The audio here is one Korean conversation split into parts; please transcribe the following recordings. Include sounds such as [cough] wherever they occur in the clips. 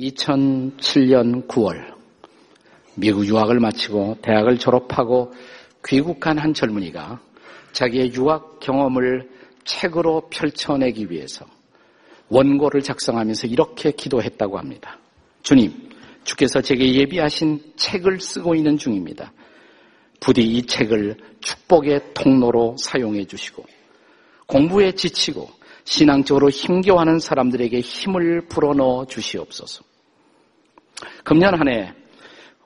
2007년 9월 미국 유학을 마치고 대학을 졸업하고 귀국한 한 젊은이가 자기의 유학 경험을 책으로 펼쳐내기 위해서 원고를 작성하면서 이렇게 기도했다고 합니다. 주님, 주께서 제게 예비하신 책을 쓰고 있는 중입니다. 부디 이 책을 축복의 통로로 사용해 주시고 공부에 지치고 신앙적으로 힘겨워하는 사람들에게 힘을 불어넣어 주시옵소서. 금년 한 해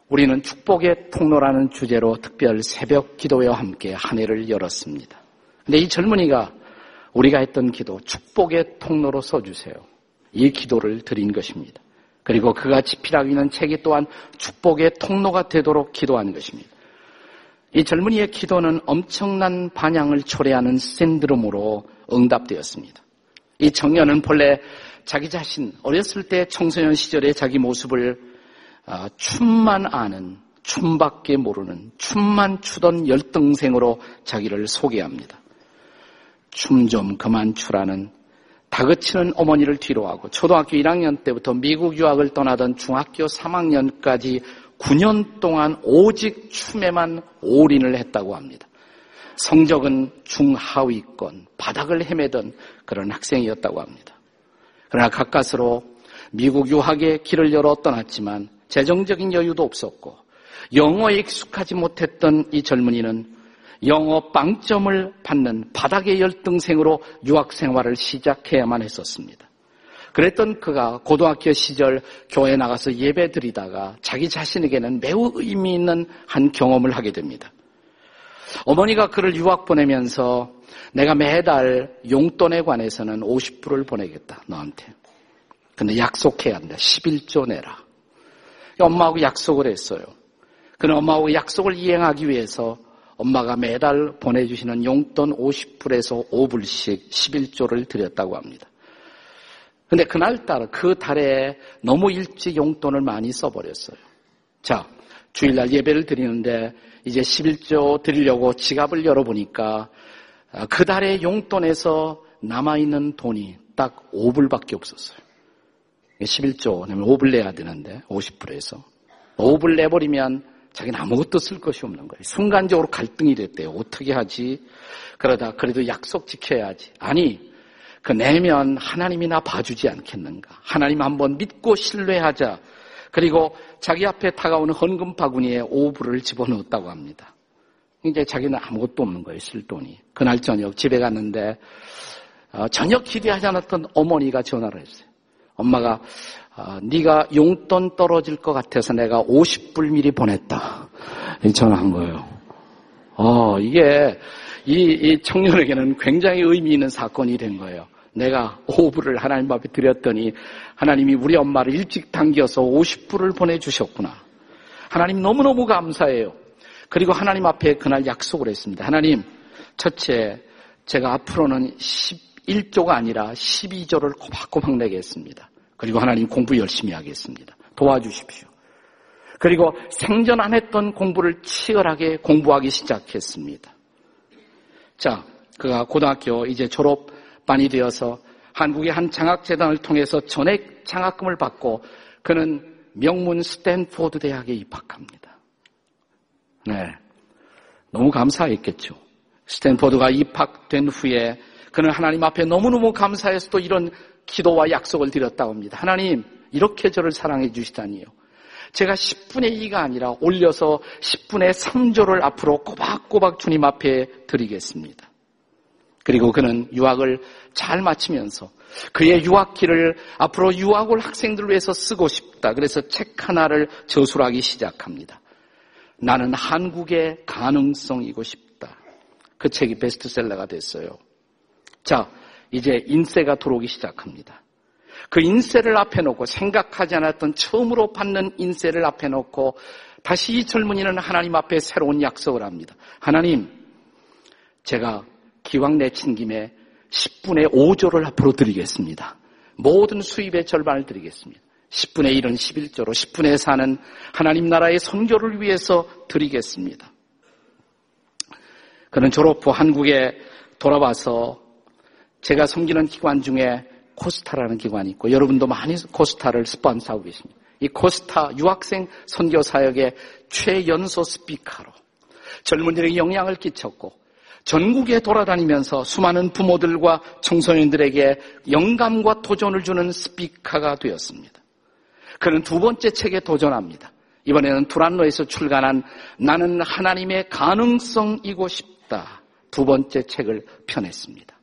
우리는 축복의 통로라는 주제로 특별 새벽 기도회와 함께 한 해를 열었습니다. 근데 이 젊은이가 우리가 했던 기도, 축복의 통로로 써주세요. 이 기도를 드린 것입니다. 그리고 그가 집필하고 있는 책이 또한 축복의 통로가 되도록 기도한 것입니다. 이 젊은이의 기도는 엄청난 반향을 초래하는 샌드롬으로 응답되었습니다. 이 청년은 본래 자기 자신 어렸을 때 청소년 시절에 자기 모습을 아, 춤만 아는 춤밖에 모르는 춤만 추던 열등생으로 자기를 소개합니다. 춤 좀 그만 추라는 다그치는 어머니를 뒤로하고 초등학교 1학년 때부터 미국 유학을 떠나던 중학교 3학년까지 9년 동안 오직 춤에만 올인을 했다고 합니다. 성적은 중하위권, 바닥을 헤매던 그런 학생이었다고 합니다. 그러나 가까스로 미국 유학의 길을 열어 떠났지만 재정적인 여유도 없었고 영어에 익숙하지 못했던 이 젊은이는 영어 빵점을 받는 바닥의 열등생으로 유학 생활을 시작해야만 했었습니다. 그랬던 그가 고등학교 시절 교회 나가서 예배 드리다가 자기 자신에게는 매우 의미 있는 한 경험을 하게 됩니다. 어머니가 그를 유학 보내면서 내가 매달 용돈에 관해서는 50불을 보내겠다, 너한테. 근데 약속해야 한다. 11조 내라. 엄마하고 약속을 했어요. 그는 엄마하고 약속을 이행하기 위해서 엄마가 매달 보내주시는 용돈 50불에서 5불씩 11조를 드렸다고 합니다. 근데 그날따라 그 달에 너무 일찍 용돈을 많이 써버렸어요. 자, 주일날 예배를 드리는데 이제 11조 드리려고 지갑을 열어보니까 아, 그 달의 용돈에서 남아있는 돈이 딱 5불밖에 없었어요. 11조 내면 5불 내야 되는데 50불에서 5불 내버리면 자기는 아무것도 쓸 것이 없는 거예요. 순간적으로 갈등이 됐대요. 어떻게 하지? 그러다 그래도 약속 지켜야지. 아니 그 내면 하나님이 나 봐주지 않겠는가? 하나님 한번 믿고 신뢰하자. 그리고 자기 앞에 다가오는 헌금 바구니에 5불을 집어넣었다고 합니다. 이제 자기는 아무것도 없는 거예요, 쓸 돈이. 그날 저녁 집에 갔는데 어, 전혀 기대하지 않았던 어머니가 전화를 했어요. 엄마가 어, 네가 용돈 떨어질 것 같아서 내가 50불 미리 보냈다. 전화한 거예요. 어, 이게 이, 이 청년에게는 굉장히 의미 있는 사건이 된 거예요. 내가 5불을 하나님 앞에 드렸더니 하나님이 우리 엄마를 일찍 당겨서 50불을 보내주셨구나. 하나님 너무너무 감사해요. 그리고 하나님 앞에 그날 약속을 했습니다. 하나님, 첫째, 제가 앞으로는 11조가 아니라 12조를 꼬박꼬박 내겠습니다. 그리고 하나님 공부 열심히 하겠습니다. 도와주십시오. 그리고 생전 안 했던 공부를 치열하게 공부하기 시작했습니다. 자, 그가 고등학교 이제 졸업 반이 되어서 한국의 한 장학재단을 통해서 전액 장학금을 받고 그는 명문 스탠포드 대학에 입학합니다. 네. 너무 감사했겠죠. 스탠포드가 입학된 후에 그는 하나님 앞에 너무너무 감사해서 또 이런 기도와 약속을 드렸다고 합니다. 하나님, 이렇게 저를 사랑해 주시다니요. 제가 10분의 2가 아니라 올려서 10분의 3조를 앞으로 꼬박꼬박 주님 앞에 드리겠습니다. 그리고 그는 유학을 잘 마치면서 그의 유학기를 앞으로 유학을 학생들을 위해서 쓰고 싶다. 그래서 책 하나를 저술하기 시작합니다. 나는 한국의 가능성이고 싶다. 그 책이 베스트셀러가 됐어요. 자, 이제 인쇄가 들어오기 시작합니다. 그 인쇄를 앞에 놓고 생각하지 않았던 처음으로 받는 인쇄를 앞에 놓고 다시 이 젊은이는 하나님 앞에 새로운 약속을 합니다. 하나님, 제가 기왕 내친 김에 10분의 5조를 앞으로 드리겠습니다. 모든 수입의 절반을 드리겠습니다. 10분의 1은 11조로 10분의 4는 하나님 나라의 선교를 위해서 드리겠습니다. 그는 졸업 후 한국에 돌아와서 제가 섬기는 기관 중에 코스타라는 기관이 있고 여러분도 많이 코스타를 스폰서하고 계십니다. 이 코스타 유학생 선교 사역의 최연소 스피커로 젊은이들에게 영향을 끼쳤고 전국에 돌아다니면서 수많은 부모들과 청소년들에게 영감과 도전을 주는 스피커가 되었습니다. 그는 두 번째 책에 도전합니다. 이번에는 두란노에서 출간한 나는 하나님의 가능성이고 싶다. 두 번째 책을 펴냈습니다.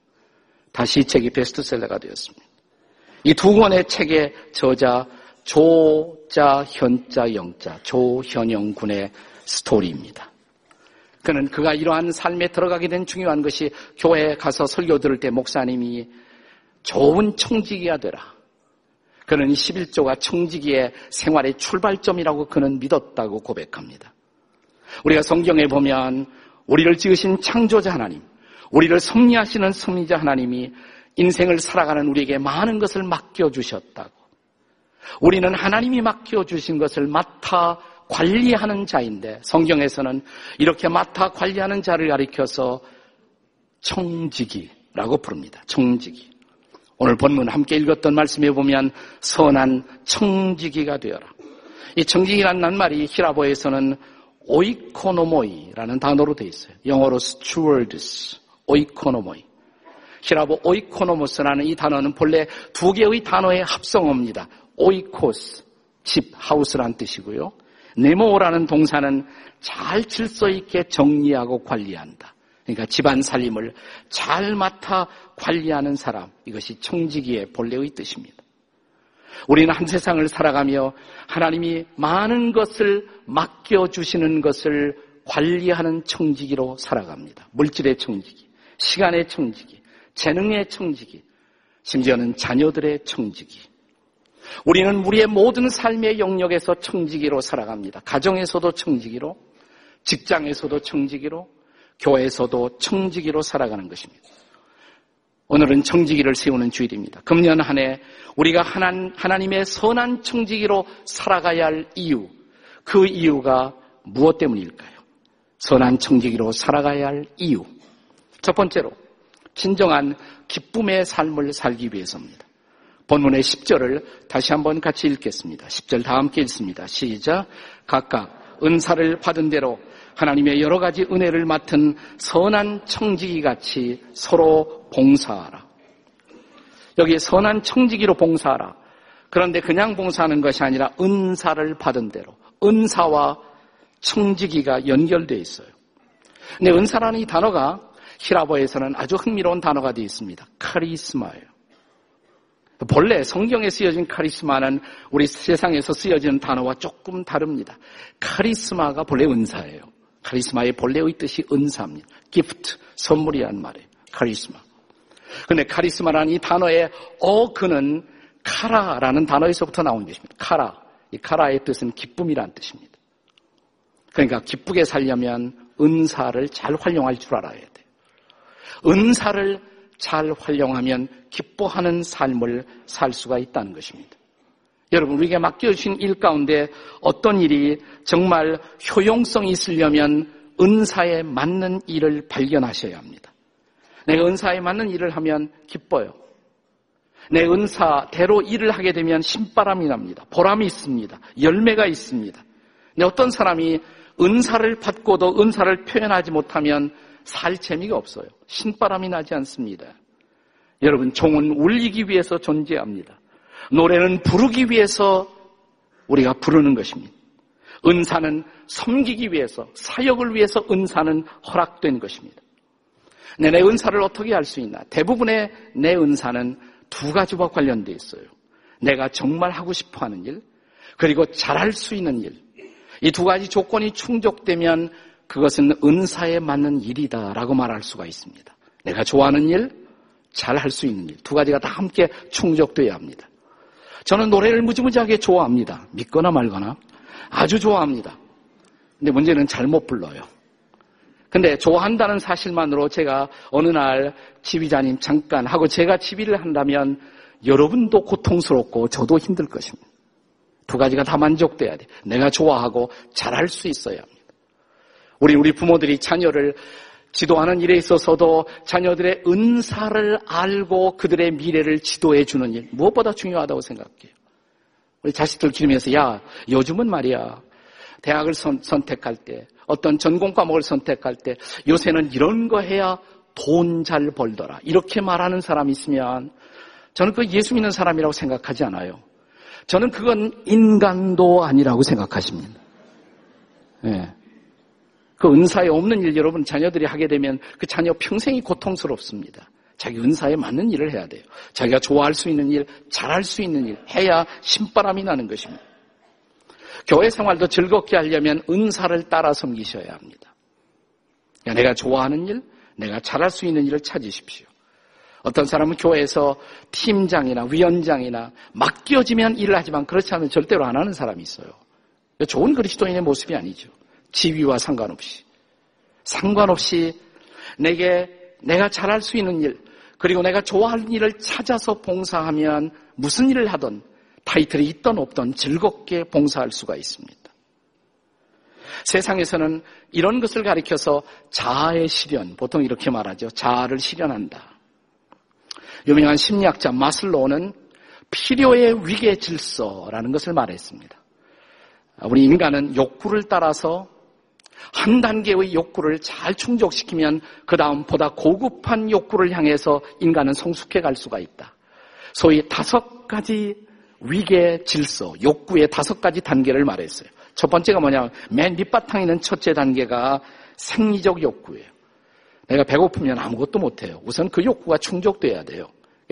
다시 이 책이 베스트셀러가 되었습니다. 이 두 권의 책의 저자 조자 현자 영자 조현영 군의 스토리입니다. 그는 그가 이러한 삶에 들어가게 된 중요한 것이 교회에 가서 설교 들을 때 목사님이 좋은 청지기가 되라. 그는 11조가 청지기의 생활의 출발점이라고 그는 믿었다고 고백합니다. 우리가 성경에 보면 우리를 지으신 창조자 하나님, 우리를 섭리하시는 섭리자 하나님이 인생을 살아가는 우리에게 많은 것을 맡겨주셨다고. 우리는 하나님이 맡겨주신 것을 맡아 관리하는 자인데 성경에서는 이렇게 맡아 관리하는 자를 가리켜서 청지기라고 부릅니다. 청지기. 오늘 본문 함께 읽었던 말씀에 보면 선한 청지기가 되어라. 이 청지기라는 낱말이 히라보에서는 오이코노모이라는 단어로 되어 있어요. 영어로 stewards, 오이코노모이. 히라보 오이코노모스라는 이 단어는 본래 두 개의 단어의 합성어입니다. 오이코스, 집, 하우스란 뜻이고요. 네모라는 동사는 잘 질서 있게 정리하고 관리한다. 그러니까 집안 살림을 잘 맡아 관리하는 사람. 이것이 청지기의 본래의 뜻입니다. 우리는 한 세상을 살아가며 하나님이 많은 것을 맡겨주시는 것을 관리하는 청지기로 살아갑니다. 물질의 청지기, 시간의 청지기, 재능의 청지기, 심지어는 자녀들의 청지기. 우리는 우리의 모든 삶의 영역에서 청지기로 살아갑니다. 가정에서도 청지기로, 직장에서도 청지기로, 교회에서도 청지기로 살아가는 것입니다. 오늘은 청지기를 세우는 주일입니다. 금년 한 해 우리가 하나 님의 선한 청지기로 살아가야 할 이유, 그 이유가 무엇 때문일까요? 선한 청지기로 살아가야 할 이유. 첫 번째로, 진정한 기쁨의 삶을 살기 위해서입니다. 본문의 10절을 다시 한번 같이 읽겠습니다. 10절 다 함께 읽습니다. 시작. 각각 은사를 받은 대로 하나님의 여러 가지 은혜를 맡은 선한 청지기 같이 서로 봉사하라. 여기 선한 청지기로 봉사하라. 그런데 그냥 봉사하는 것이 아니라 은사를 받은 대로 은사와 청지기가 연결되어 있어요. 근데 은사라는 이 단어가 히라보에서는 아주 흥미로운 단어가 되어 있습니다. 카리스마예요. 본래 성경에 쓰여진 카리스마는 우리 세상에서 쓰여지는 단어와 조금 다릅니다. 카리스마가 본래 은사예요. 카리스마의 본래의 뜻이 은사입니다. 기프트, 선물이란 말이에요. 카리스마. 근데 카리스마라는 이 단어의 어그는 카라라는 단어에서부터 나온 것입니다. 카라. 이 카라의 뜻은 기쁨이란 뜻입니다. 그러니까 기쁘게 살려면 은사를 잘 활용할 줄 알아야 돼요. 은사를 잘 활용하면 기뻐하는 삶을 살 수가 있다는 것입니다. 여러분, 우리에게 맡겨주신 일 가운데 어떤 일이 정말 효용성이 있으려면 은사에 맞는 일을 발견하셔야 합니다. 내가 은사에 맞는 일을 하면 기뻐요. 내 은사대로 일을 하게 되면 신바람이 납니다. 보람이 있습니다. 열매가 있습니다. 근데 어떤 사람이 은사를 받고도 은사를 표현하지 못하면 살 재미가 없어요. 신바람이 나지 않습니다. 여러분, 종은 울리기 위해서 존재합니다. 노래는 부르기 위해서 우리가 부르는 것입니다. 은사는 섬기기 위해서, 사역을 위해서 은사는 허락된 것입니다. 내, 내 은사를 어떻게 할수 있나? 대부분의 내 은사는 두 가지와 관련되어 있어요. 내가 정말 하고 싶어 하는 일, 그리고 잘할 수 있는 일. 이 두 가지 조건이 충족되면 그것은 은사에 맞는 일이다라고 말할 수가 있습니다. 내가 좋아하는 일, 잘 할 수 있는 일. 두 가지가 다 함께 충족되어야 합니다. 저는 노래를 무지무지하게 좋아합니다. 믿거나 말거나. 아주 좋아합니다. 근데 문제는 잘 못 불러요. 근데 좋아한다는 사실만으로 제가 어느 날 지휘자님 잠깐 하고 제가 지휘를 한다면 여러분도 고통스럽고 저도 힘들 것입니다. 두 가지가 다 만족돼야 돼. 내가 좋아하고 잘할 수 있어야 합니다. 우리 우리 부모들이 자녀를 지도하는 일에 있어서도 자녀들의 은사를 알고 그들의 미래를 지도해 주는 일 무엇보다 중요하다고 생각해요. 우리 자식들 기르면서 야 요즘은 말이야 대학을 선, 선택할 때 어떤 전공 과목을 선택할 때 요새는 이런 거 해야 돈 잘 벌더라 이렇게 말하는 사람이 있으면 저는 그 예수 믿는 사람이라고 생각하지 않아요. 저는 그건 인간도 아니라고 생각하십니다. 네. 그 은사에 없는 일 여러분 자녀들이 하게 되면 그 자녀 평생이 고통스럽습니다. 자기 은사에 맞는 일을 해야 돼요. 자기가 좋아할 수 있는 일, 잘할 수 있는 일 해야 신바람이 나는 것입니다. 교회 생활도 즐겁게 하려면 은사를 따라 섬기셔야 합니다. 그러니까 내가 좋아하는 일, 내가 잘할 수 있는 일을 찾으십시오. 어떤 사람은 교회에서 팀장이나 위원장이나 맡겨지면 일을 하지만 그렇지 않으면 절대로 안 하는 사람이 있어요. 좋은 그리스도인의 모습이 아니죠. 지위와 상관없이. 상관없이 내게 내가 잘할 수 있는 일, 그리고 내가 좋아하는 일을 찾아서 봉사하면 무슨 일을 하든 타이틀이 있던 없던 즐겁게 봉사할 수가 있습니다. 세상에서는 이런 것을 가리켜서 자아의 실현, 보통 이렇게 말하죠. 자아를 실현한다. 유명한 심리학자 마슬로우는 필요의 위계 질서라는 것을 말했습니다. 우리 인간은 욕구를 따라서 한 단계의 욕구를 잘 충족시키면 그 다음 보다 고급한 욕구를 향해서 인간은 성숙해 갈 수가 있다. 소위 다섯 가지 위계 질서, 욕구의 다섯 가지 단계를 말했어요. 첫 번째가 뭐냐, 맨 밑바탕에 있는 첫째 단계가 생리적 욕구예요. 내가 배고프면 아무것도 못해요. 우선 그 욕구가 충족돼야 돼요.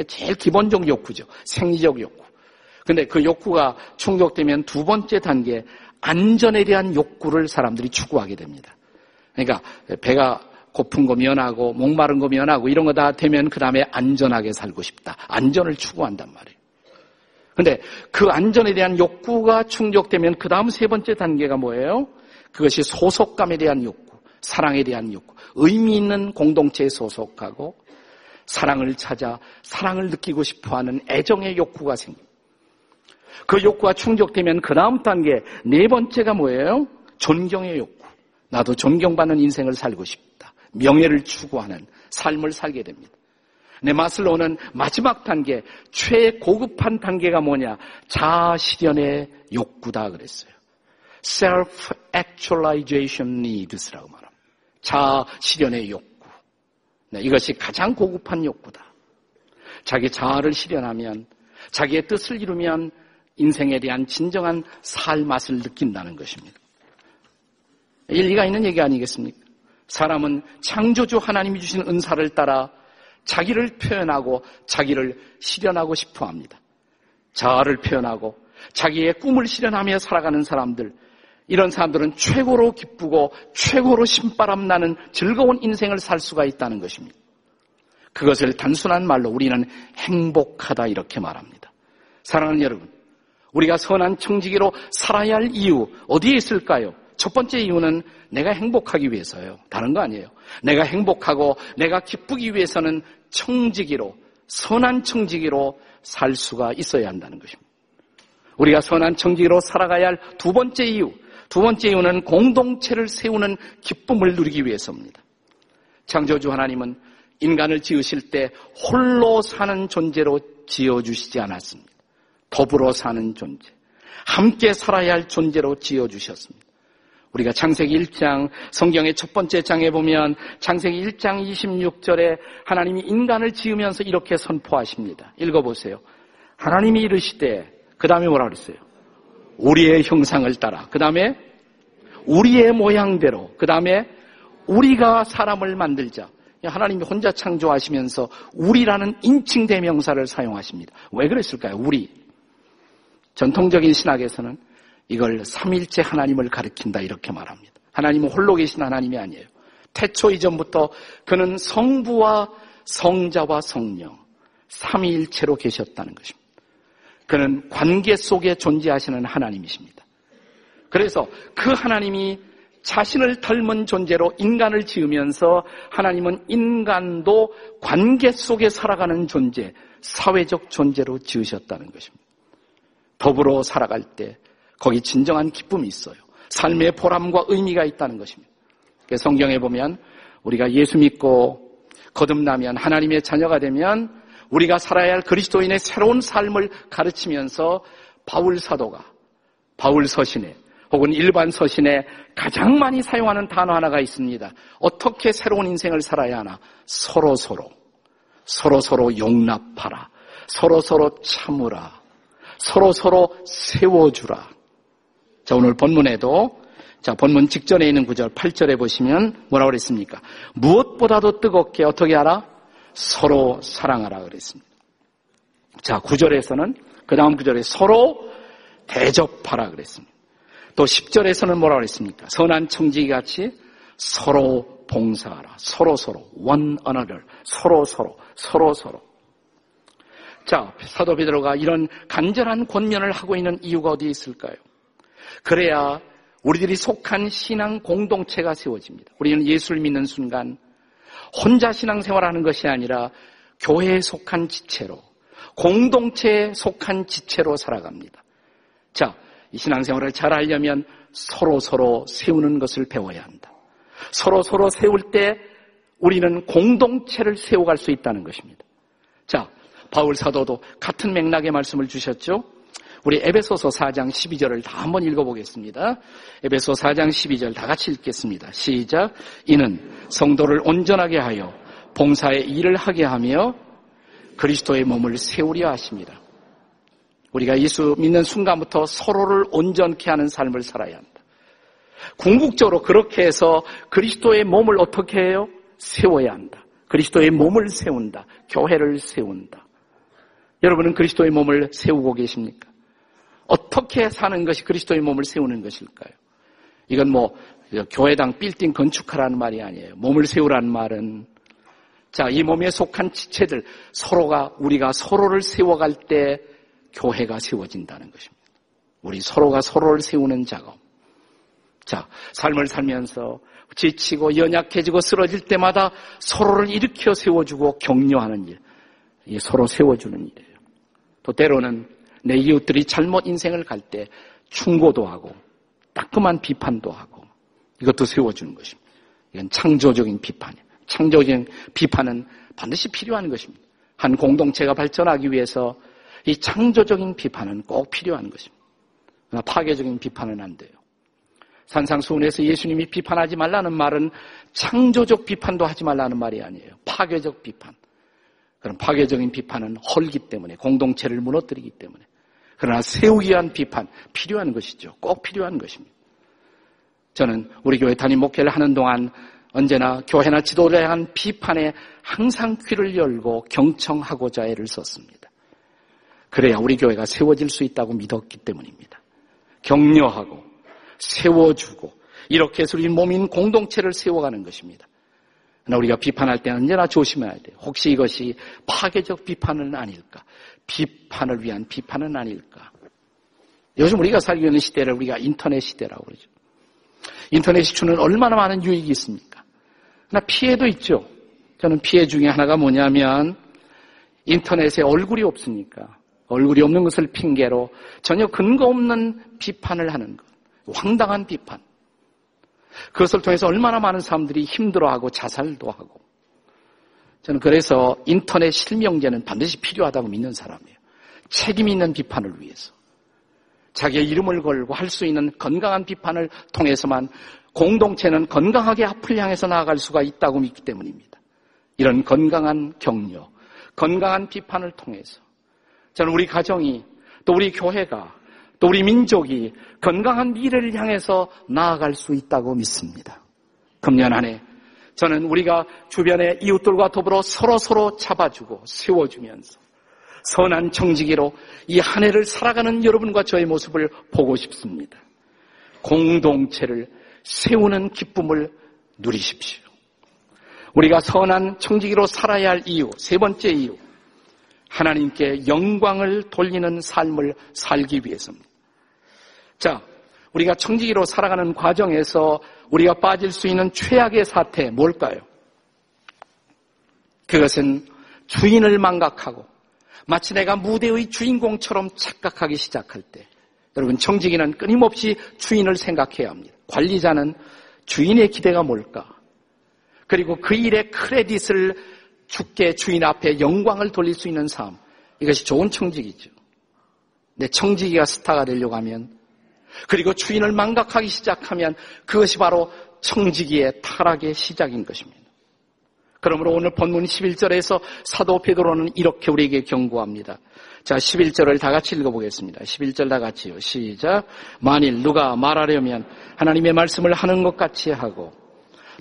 제일 기본적 욕구죠. 생리적 욕구. 근데 그 욕구가 충족되면 두 번째 단계, 안전에 대한 욕구를 사람들이 추구하게 됩니다. 그러니까 배가 고픈 거 면하고 목마른 거 면하고 이런 거 다 되면 그 다음에 안전하게 살고 싶다. 안전을 추구한단 말이에요. 근데 그 안전에 대한 욕구가 충족되면 그 다음 세 번째 단계가 뭐예요? 그것이 소속감에 대한 욕구, 사랑에 대한 욕구, 의미 있는 공동체에 소속하고 사랑을 찾아 사랑을 느끼고 싶어 하는 애정의 욕구가 생깁니다. 그 욕구가 충족되면 그 다음 단계 네 번째가 뭐예요? 존경의 욕구. 나도 존경받는 인생을 살고 싶다. 명예를 추구하는 삶을 살게 됩니다. 내 마슬로우는 마지막 단계, 최고급한 단계가 뭐냐? 자아 실현의 욕구다 그랬어요. self-actualization needs라고 말합니다. 자아 실현의 욕구. 네, 이것이 가장 고급한 욕구다. 자기 자아를 실현하면, 자기의 뜻을 이루면 인생에 대한 진정한 살 맛을 느낀다는 것입니다. 일리가 있는 얘기 아니겠습니까? 사람은 창조주 하나님이 주신 은사를 따라 자기를 표현하고 자기를 실현하고 싶어 합니다. 자아를 표현하고 자기의 꿈을 실현하며 살아가는 사람들, 이런 사람들은 최고로 기쁘고 최고로 신바람 나는 즐거운 인생을 살 수가 있다는 것입니다. 그것을 단순한 말로 우리는 행복하다 이렇게 말합니다. 사랑하는 여러분, 우리가 선한 청지기로 살아야 할 이유 어디에 있을까요? 첫 번째 이유는 내가 행복하기 위해서요. 다른 거 아니에요. 내가 행복하고 내가 기쁘기 위해서는 청지기로 선한 청지기로 살 수가 있어야 한다는 것입니다. 우리가 선한 청지기로 살아가야 할 두 번째 이유, 두 번째 이유는 공동체를 세우는 기쁨을 누리기 위해서입니다. 창조주 하나님은 인간을 지으실 때 홀로 사는 존재로 지어주시지 않았습니다. 더불어 사는 존재, 함께 살아야 할 존재로 지어주셨습니다. 우리가 창세기 1장 성경의 첫 번째 장에 보면 창세기 1장 26절에 하나님이 인간을 지으면서 이렇게 선포하십니다. 읽어보세요. 하나님이 이르시되 그 다음에 뭐라 그랬어요? 우리의 형상을 따라 그 다음에 우리의 모양대로 그 다음에 우리가 사람을 만들자. 하나님이 혼자 창조하시면서 우리라는 인칭 대명사를 사용하십니다. 왜 그랬을까요? 우리. 전통적인 신학에서는 이걸 삼일째 하나님을 가리킨다 이렇게 말합니다. 하나님은 홀로 계신 하나님이 아니에요. 태초 이전부터 그는 성부와 성자와 성령 삼위일체로 계셨다는 것입니다. 그는 관계 속에 존재하시는 하나님이십니다. 그래서 그 하나님이 자신을 닮은 존재로 인간을 지으면서 하나님은 인간도 관계 속에 살아가는 존재, 사회적 존재로 지으셨다는 것입니다. 더불어 살아갈 때 거기 진정한 기쁨이 있어요. 삶의 보람과 의미가 있다는 것입니다. 성경에 보면 우리가 예수 믿고 거듭나면 하나님의 자녀가 되면 우리가 살아야 할 그리스도인의 새로운 삶을 가르치면서 바울 사도가 바울 서신에 혹은 일반 서신에 가장 많이 사용하는 단어 하나가 있습니다. 어떻게 새로운 인생을 살아야 하나? 서로 서로. 서로 서로 용납하라. 서로 서로 참으라. 서로 서로 세워주라. 자, 오늘 본문에도 자, 본문 직전에 있는 구절 8절에 보시면 뭐라고 그랬습니까? 무엇보다도 뜨겁게 어떻게 하라? 서로 사랑하라 그랬습니다. 자, 구절에서는 그 다음 구절에 서로 대접하라 그랬습니다. 또 10절에서는 뭐라고 그랬습니까? 선한 청지기 같이 서로 봉사하라. 서로 서로 one another. 서로 서로 서로 서로. 자, 사도 베드로가 이런 간절한 권면을 하고 있는 이유가 어디에 있을까요? 그래야 우리들이 속한 신앙 공동체가 세워집니다. 우리는 예수를 믿는 순간 혼자 신앙생활하는 것이 아니라 교회에 속한 지체로 공동체에 속한 지체로 살아갑니다. 자, 이 신앙생활을 잘 하려면 서로 서로 세우는 것을 배워야 한다. 서로 서로 세울 때 우리는 공동체를 세워갈 수 있다는 것입니다. 자, 바울 사도도 같은 맥락의 말씀을 주셨죠. 우리 에베소서 4장 12절을 다 한번 읽어보겠습니다. 에베소 4장 12절 다 같이 읽겠습니다. 시작. 이는 성도를 온전하게 하여 봉사의 일을 하게 하며 그리스도의 몸을 세우려 하십니다. 우리가 예수 믿는 순간부터 서로를 온전케 하는 삶을 살아야 한다. 궁극적으로 그렇게 해서 그리스도의 몸을 어떻게 해요? 세워야 한다. 그리스도의 몸을 세운다. 교회를 세운다. 여러분은 그리스도의 몸을 세우고 계십니까? 어떻게 사는 것이 그리스도의 몸을 세우는 것일까요? 이건 뭐 교회당 빌딩 건축하라는 말이 아니에요. 몸을 세우라는 말은 자, 이 몸에 속한 지체들 서로가 우리가 서로를 세워갈 때 교회가 세워진다는 것입니다. 우리 서로가 서로를 세우는 작업. 자, 삶을 살면서 지치고 연약해지고 쓰러질 때마다 서로를 일으켜 세워주고 격려하는 일. 서로 세워주는 일이에요. 또 때로는 내 이웃들이 잘못 인생을 갈 때 충고도 하고 따끔한 비판도 하고 이것도 세워주는 것입니다. 이건 창조적인 비판이에요. 창조적인 비판은 반드시 필요한 것입니다. 한 공동체가 발전하기 위해서 이 창조적인 비판은 꼭 필요한 것입니다. 그러나 파괴적인 비판은 안 돼요. 산상수훈에서 예수님이 비판하지 말라는 말은 창조적 비판도 하지 말라는 말이 아니에요. 파괴적 비판. 그런 파괴적인 비판은 헐기 때문에 공동체를 무너뜨리기 때문에 그러나 세우기 위한 비판 필요한 것이죠. 꼭 필요한 것입니다. 저는 우리 교회 담임 목회를 하는 동안 언제나 교회나 지도를 향한 비판에 항상 귀를 열고 경청하고자 애를 썼습니다. 그래야 우리 교회가 세워질 수 있다고 믿었기 때문입니다. 격려하고 세워주고 이렇게 해서 우리 몸인 공동체를 세워가는 것입니다. 그러나 우리가 비판할 때 언제나 조심해야 돼요. 혹시 이것이 파괴적 비판은 아닐까? 비판을 위한 비판은 아닐까? 요즘 우리가 살고 있는 시대를 우리가 인터넷 시대라고 그러죠. 인터넷이 주는 얼마나 많은 유익이 있습니까? 그러나 피해도 있죠. 저는 피해 중에 하나가 뭐냐면 인터넷에 얼굴이 없으니까 얼굴이 없는 것을 핑계로 전혀 근거 없는 비판을 하는 것. 황당한 비판. 그것을 통해서 얼마나 많은 사람들이 힘들어하고 자살도 하고. 저는 그래서 인터넷 실명제는 반드시 필요하다고 믿는 사람이에요. 책임 있는 비판을 위해서. 자기의 이름을 걸고 할 수 있는 건강한 비판을 통해서만 공동체는 건강하게 앞을 향해서 나아갈 수가 있다고 믿기 때문입니다. 이런 건강한 격려, 건강한 비판을 통해서 저는 우리 가정이 또 우리 교회가 또 우리 민족이 건강한 미래를 향해서 나아갈 수 있다고 믿습니다. 금년 안에 저는 우리가 주변의 이웃들과 더불어 서로 서로 잡아주고 세워주면서 선한 정직이로 이 한 해를 살아가는 여러분과 저의 모습을 보고 싶습니다. 공동체를 세우는 기쁨을 누리십시오. 우리가 선한 청지기로 살아야 할 이유, 세 번째 이유. 하나님께 영광을 돌리는 삶을 살기 위해서입니다. 자, 우리가 청지기로 살아가는 과정에서 우리가 빠질 수 있는 최악의 사태 뭘까요? 그것은 주인을 망각하고 마치 내가 무대의 주인공처럼 착각하기 시작할 때 여러분 청지기는 끊임없이 주인을 생각해야 합니다. 관리자는 주인의 기대가 뭘까? 그리고 그 일의 크레딧을 주께 주인 앞에 영광을 돌릴 수 있는 삶. 이것이 좋은 청직이죠. 내 청지기가 스타가 되려고 하면 그리고 주인을 망각하기 시작하면 그것이 바로 청지기의 타락의 시작인 것입니다. 그러므로 오늘 본문 11절에서 사도 베드로는 이렇게 우리에게 경고합니다. 자, 11절을 다 같이 읽어보겠습니다. 11절 다 같이요. 시작. 만일 누가 말하려면 하나님의 말씀을 하는 것 같이 하고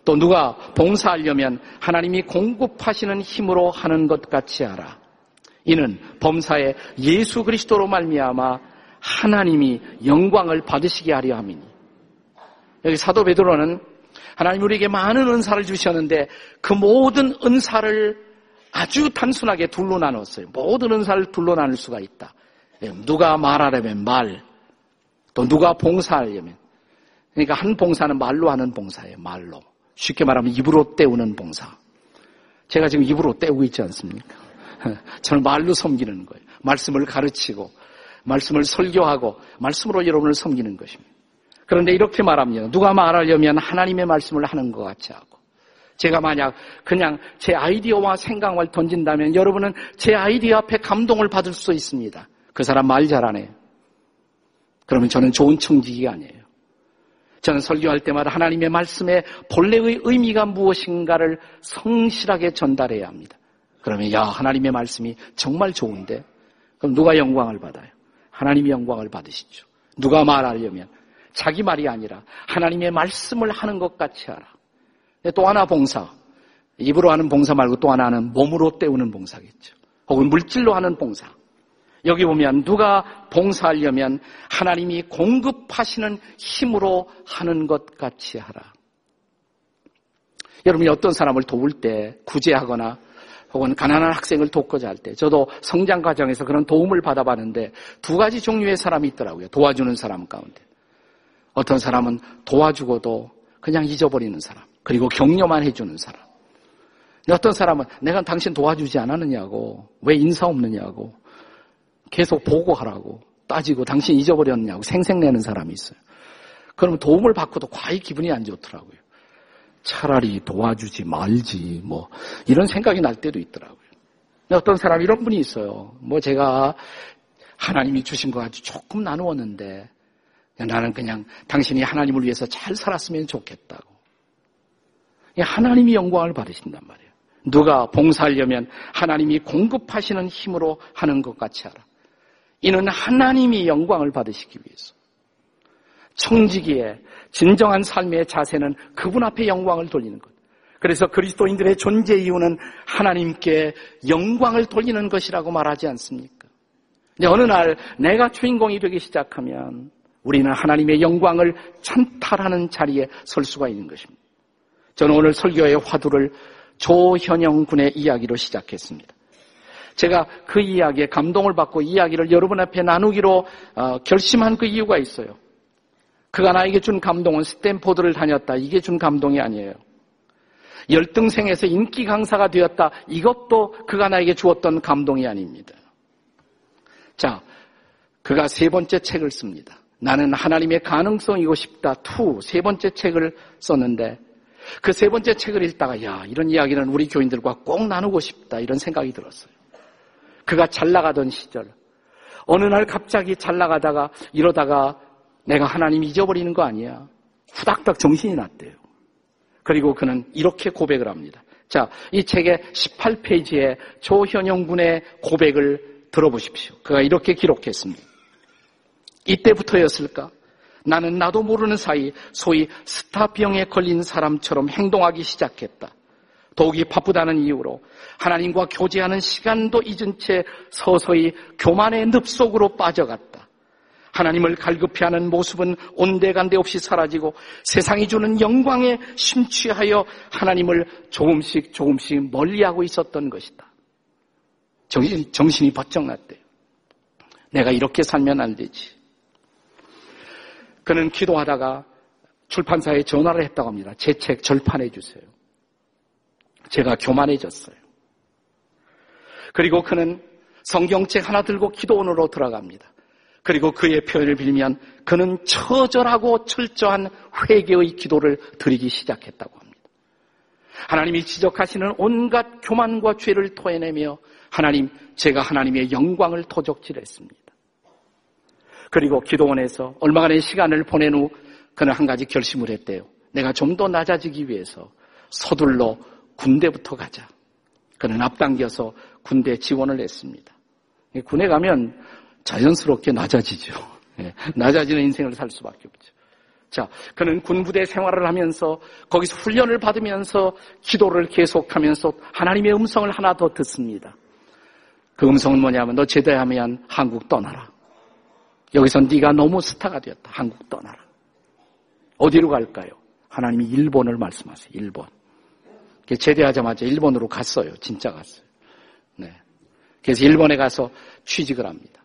또 누가 봉사하려면 하나님이 공급하시는 힘으로 하는 것 같이 하라. 이는 범사에 예수 그리스도로 말미암아 하나님이 영광을 받으시게 하려 함이니. 여기 사도 베드로는 하나님 우리에게 많은 은사를 주셨는데 그 모든 은사를 아주 단순하게 둘로 나눴어요. 모든 은사를 둘로 나눌 수가 있다. 예, 누가 말하려면 말, 또 누가 봉사하려면. 그러니까 한 봉사는 말로 하는 봉사예요. 말로. 쉽게 말하면 입으로 때우는 봉사. 제가 지금 입으로 때우고 있지 않습니까? [laughs] 저는 말로 섬기는 거예요. 말씀을 가르치고, 말씀을 설교하고, 말씀으로 여러분을 섬기는 것입니다. 그런데 이렇게 말합니다. 누가 말하려면 하나님의 말씀을 하는 것 같이 하고, 제가 만약 그냥 제 아이디어와 생각을 던진다면 여러분은 제 아이디어 앞에 감동을 받을 수 있습니다. 그 사람 말 잘하네요. 그러면 저는 좋은 청지기가 아니에요. 저는 설교할 때마다 하나님의 말씀의 본래의 의미가 무엇인가를 성실하게 전달해야 합니다. 그러면 야 하나님의 말씀이 정말 좋은데 그럼 누가 영광을 받아요? 하나님이 영광을 받으시죠. 누가 말하려면 자기 말이 아니라 하나님의 말씀을 하는 것 같이 하라. 또 하나 봉사. 입으로 하는 봉사 말고 또 하나는 몸으로 때우는 봉사겠죠. 혹은 물질로 하는 봉사. 여기 보면 누가 봉사하려면 하나님이 공급하시는 힘으로 하는 것 같이 하라. 여러분이 어떤 사람을 도울 때 구제하거나 혹은 가난한 학생을 돕고자 할 때 저도 성장 과정에서 그런 도움을 받아봤는데 두 가지 종류의 사람이 있더라고요. 도와주는 사람 가운데. 어떤 사람은 도와주고도 그냥 잊어버리는 사람. 그리고 격려만 해주는 사람. 어떤 사람은 내가 당신 도와주지 않았느냐고, 왜 인사 없느냐고, 계속 보고하라고, 따지고 당신 잊어버렸냐고 생색내는 사람이 있어요. 그러면 도움을 받고도 과히 기분이 안 좋더라고요. 차라리 도와주지 말지, 뭐, 이런 생각이 날 때도 있더라고요. 어떤 사람 이런 분이 있어요. 뭐 제가 하나님이 주신 거 아주 조금 나누었는데 나는 그냥 당신이 하나님을 위해서 잘 살았으면 좋겠다고. 하나님이 영광을 받으신단 말이에요. 누가 봉사하려면 하나님이 공급하시는 힘으로 하는 것 같이 하라. 이는 하나님이 영광을 받으시기 위해서. 청지기에 진정한 삶의 자세는 그분 앞에 영광을 돌리는 것. 그래서 그리스도인들의 존재 이유는 하나님께 영광을 돌리는 것이라고 말하지 않습니까? 어느 날 내가 주인공이 되기 시작하면 우리는 하나님의 영광을 찬탈하는 자리에 설 수가 있는 것입니다. 저는 오늘 설교의 화두를 조현영 군의 이야기로 시작했습니다. 제가 그 이야기에 감동을 받고 이야기를 여러분 앞에 나누기로 어, 결심한 그 이유가 있어요. 그가 나에게 준 감동은 스탠포드를 다녔다. 이게 준 감동이 아니에요. 열등생에서 인기 강사가 되었다. 이것도 그가 나에게 주었던 감동이 아닙니다. 자, 그가 세 번째 책을 씁니다. 나는 하나님의 가능성이고 싶다. 또, 세 번째 책을 썼는데 그 세 번째 책을 읽다가 야 이런 이야기는 우리 교인들과 꼭 나누고 싶다 이런 생각이 들었어요. 그가 잘 나가던 시절 어느 날 갑자기 잘 나가다가 이러다가 내가 하나님 잊어버리는 거 아니야. 후닥닥 정신이 났대요. 그리고 그는 이렇게 고백을 합니다. 자, 이 책의 18페이지에 조현영 군의 고백을 들어보십시오. 그가 이렇게 기록했습니다. 이때부터였을까? 나는 나도 모르는 사이 소위 스타병에 걸린 사람처럼 행동하기 시작했다. 더욱이 바쁘다는 이유로 하나님과 교제하는 시간도 잊은 채 서서히 교만의 늪 속으로 빠져갔다. 하나님을 갈급해하는 모습은 온데간데 없이 사라지고 세상이 주는 영광에 심취하여 하나님을 조금씩 조금씩 멀리하고 있었던 것이다. 정신, 정신이 번쩍 났대요. 내가 이렇게 살면 안 되지. 그는 기도하다가 출판사에 전화를 했다고 합니다. 제 책 절판해 주세요. 제가 교만해졌어요. 그리고 그는 성경책 하나 들고 기도원으로 들어갑니다. 그리고 그의 표현을 빌면 그는 처절하고 철저한 회개의 기도를 드리기 시작했다고 합니다. 하나님이 지적하시는 온갖 교만과 죄를 토해내며 하나님, 제가 하나님의 영광을 토적질했습니다. 그리고 기도원에서 얼마간의 시간을 보낸 후 그는 한 가지 결심을 했대요. 내가 좀 더 낮아지기 위해서 서둘러 군대부터 가자. 그는 앞당겨서 군대 지원을 했습니다. 군에 가면 자연스럽게 낮아지죠. 예, 낮아지는 인생을 살 수밖에 없죠. 자, 그는 군부대 생활을 하면서 거기서 훈련을 받으면서 기도를 계속하면서 하나님의 음성을 하나 더 듣습니다. 그 음성은 뭐냐면 너 제대하면 한국 떠나라. 여기서 네가 너무 스타가 되었다. 한국 떠나라. 어디로 갈까요? 하나님이 일본을 말씀하세요. 일본. 제대하자마자 일본으로 갔어요. 진짜 갔어요. 네. 그래서 일본에 가서 취직을 합니다.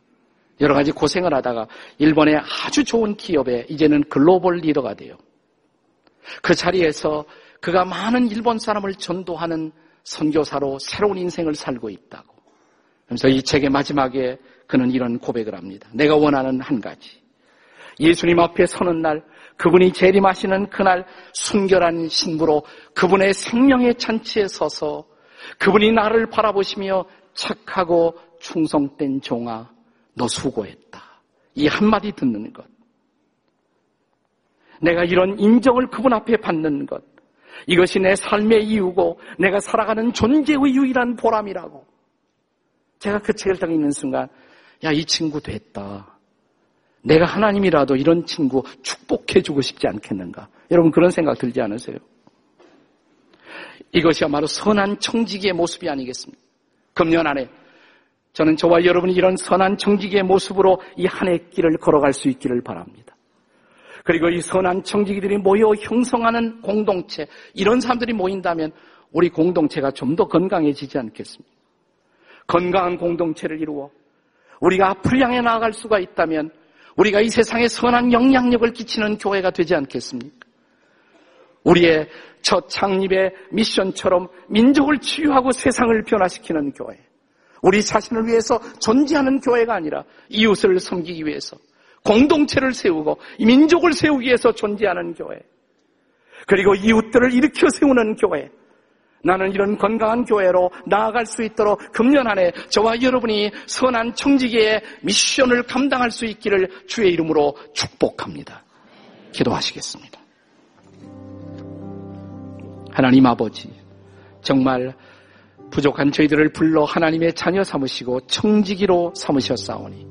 여러 가지 고생을 하다가 일본의 아주 좋은 기업에 이제는 글로벌 리더가 돼요. 그 자리에서 그가 많은 일본 사람을 전도하는 선교사로 새로운 인생을 살고 있다고. 그래서 이 책의 마지막에 그는 이런 고백을 합니다. 내가 원하는 한 가지. 예수님 앞에 서는 날, 그분이 재림하시는 그날 순결한 신부로 그분의 생명의 잔치에 서서 그분이 나를 바라보시며 착하고 충성된 종아, 너 수고했다. 이 한마디 듣는 것. 내가 이런 인정을 그분 앞에 받는 것. 이것이 내 삶의 이유고 내가 살아가는 존재의 유일한 보람이라고. 제가 그 책을 딱 읽는 순간, 야, 이 친구 됐다. 내가 하나님이라도 이런 친구 축복해주고 싶지 않겠는가. 여러분 그런 생각 들지 않으세요? 이것이야말로 선한 청지기의 모습이 아니겠습니까? 금년 안에 저는 저와 여러분이 이런 선한 청지기의 모습으로 이 한 해 길을 걸어갈 수 있기를 바랍니다. 그리고 이 선한 청지기들이 모여 형성하는 공동체, 이런 사람들이 모인다면 우리 공동체가 좀 더 건강해지지 않겠습니까? 건강한 공동체를 이루어 우리가 앞을 향해 나아갈 수가 있다면 우리가 이 세상에 선한 영향력을 끼치는 교회가 되지 않겠습니까? 우리의 첫 창립의 미션처럼 민족을 치유하고 세상을 변화시키는 교회. 우리 자신을 위해서 존재하는 교회가 아니라 이웃을 섬기기 위해서 공동체를 세우고 민족을 세우기 위해서 존재하는 교회. 그리고 이웃들을 일으켜 세우는 교회. 나는 이런 건강한 교회로 나아갈 수 있도록 금년 안에 저와 여러분이 선한 청지기의 미션을 감당할 수 있기를 주의 이름으로 축복합니다. 기도하시겠습니다. 하나님 아버지, 정말 부족한 저희들을 불러 하나님의 자녀 삼으시고 청지기로 삼으셨사오니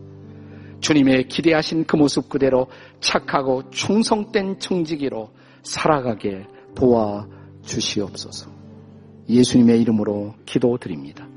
주님의 기대하신 그 모습 그대로 착하고 충성된 청지기로 살아가게 도와 주시옵소서. 예수님의 이름으로 기도드립니다.